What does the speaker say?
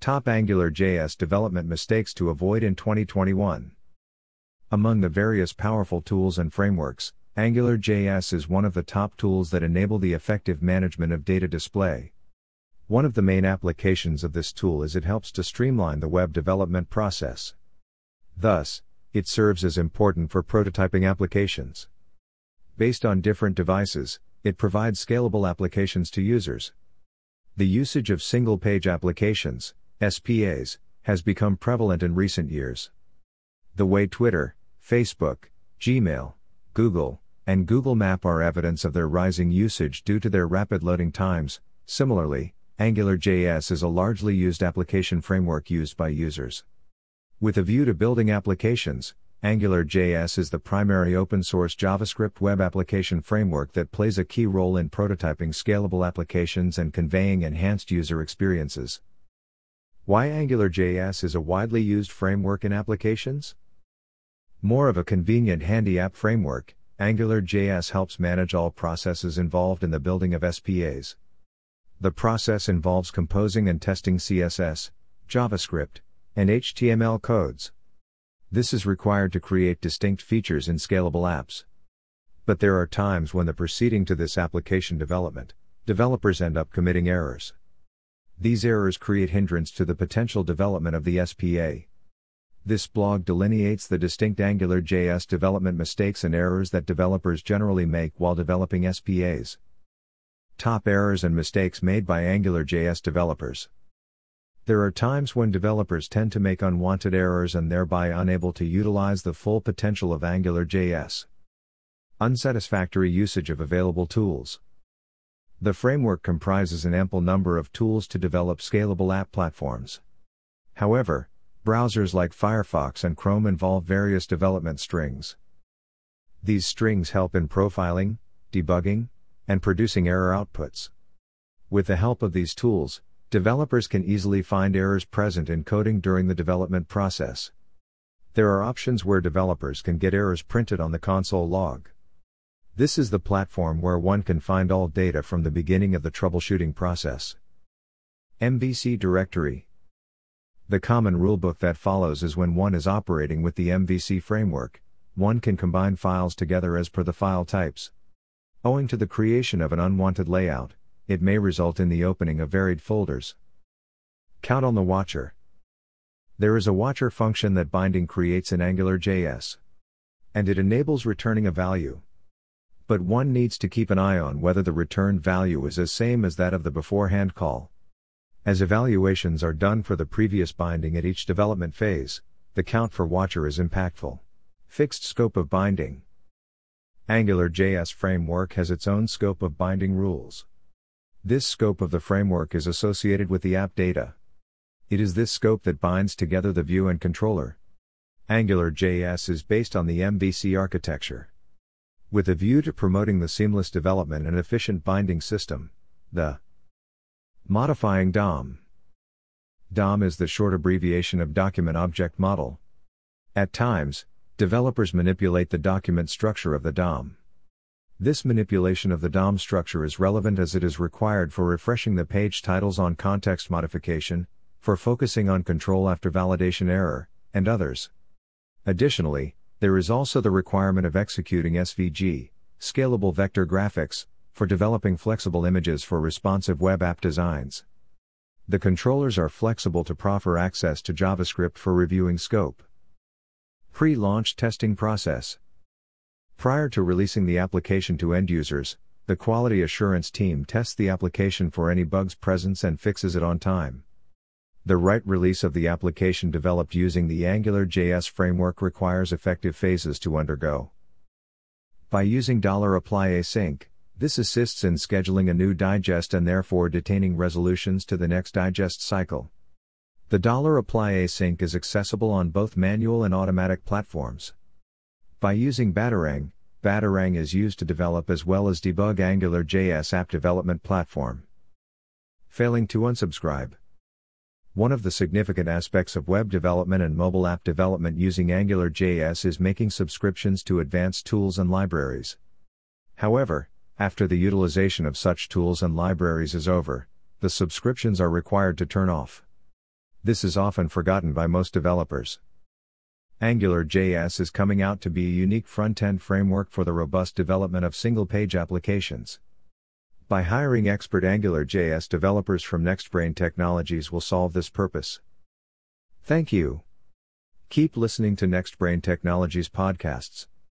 Top Angular JS development mistakes to avoid in 2021. Among the various powerful tools and frameworks, Angular JS is one of the top tools that enable the effective management of data display. One of the main applications of this tool is it helps to streamline the web development process. Thus, it serves as important for prototyping applications. Based on different devices, it provides scalable applications to users. The usage of single page applications, SPAs, has become prevalent in recent years. The way Twitter, Facebook, Gmail, Google, and Google Map are evidence of their rising usage due to their rapid loading times. Similarly, AngularJS is a largely used application framework used by users. With a view to building applications, AngularJS is the primary open source JavaScript web application framework that plays a key role in prototyping scalable applications and conveying enhanced user experiences. Why AngularJS is a widely used framework in applications? More of a convenient handy app framework, AngularJS helps manage all processes involved in the building of SPAs. The process involves composing and testing CSS, JavaScript, and HTML codes. This is required to create distinct features in scalable apps. But there are times when the proceeding to this application development, developers end up committing errors. These errors create hindrance to the potential development of the SPA. This blog delineates the distinct AngularJS development mistakes and errors that developers generally make while developing SPAs. Top errors and mistakes made by AngularJS developers. There are times when developers tend to make unwanted errors and thereby unable to utilize the full potential of AngularJS. Unsatisfactory usage of available tools. The framework comprises an ample number of tools to develop scalable app platforms. However, Browsers like Firefox and Chrome involve various development strings. These strings help in profiling, debugging, and producing error outputs. With the help of these tools, developers can easily find errors present in coding during the development process. There are options where developers can get errors printed on the console log. This is the platform where one can find all data from the beginning of the troubleshooting process. MVC Directory the common rulebook that follows is when one is operating with the MVC framework, one can combine files together as per the file types. Owing to the creation of an unwanted layout, it may result in the opening of varied folders. Count on the watcher. There is a watcher function that binding creates in AngularJS. And it enables returning a value. But one needs to keep an eye on whether the returned value is as same as that of the beforehand call. As evaluations are done for the previous binding at each development phase, the count for Watcher is impactful. Fixed scope of binding. AngularJS framework has its own scope of binding rules. This scope of the framework is associated with the app data. It is this scope that binds together the view and controller. AngularJS is based on the MVC architecture. With a view to promoting the seamless development and efficient binding system, the Modifying DOM. DOM is the short abbreviation of Document Object Model. At times, developers manipulate the document structure of the DOM. This manipulation of the DOM structure is relevant as it is required for refreshing the page titles on context modification, for focusing on control after validation error, and others. Additionally, there is also the requirement of executing SVG, scalable vector graphics, for developing flexible images for responsive web app designs. The controllers are flexible to proffer access to JavaScript for reviewing scope. Pre launch testing process. Prior to releasing the application to end users, the quality assurance team tests the application for any bugs presence and fixes it on time. The right release of the application developed using the AngularJS framework requires effective phases to undergo. By using $apply async, this assists in scheduling a new digest and therefore detaining resolutions to the next digest cycle. The $apply async is accessible on both manual and automatic platforms. By using Batarang, Batarang is used to develop as well as debug AngularJS app development platform. Failing to unsubscribe. One of the significant aspects of web development and mobile app development using AngularJS is making subscriptions to advanced tools and libraries. However, after the utilization of such tools and libraries is over, the subscriptions are required to turn off. This is often forgotten by most developers. AngularJS is coming out to be a unique front end framework for the robust development of single page applications. By hiring expert AngularJS developers from NextBrain Technologies will solve this purpose. Thank you. Keep listening to NextBrain Technologies podcasts.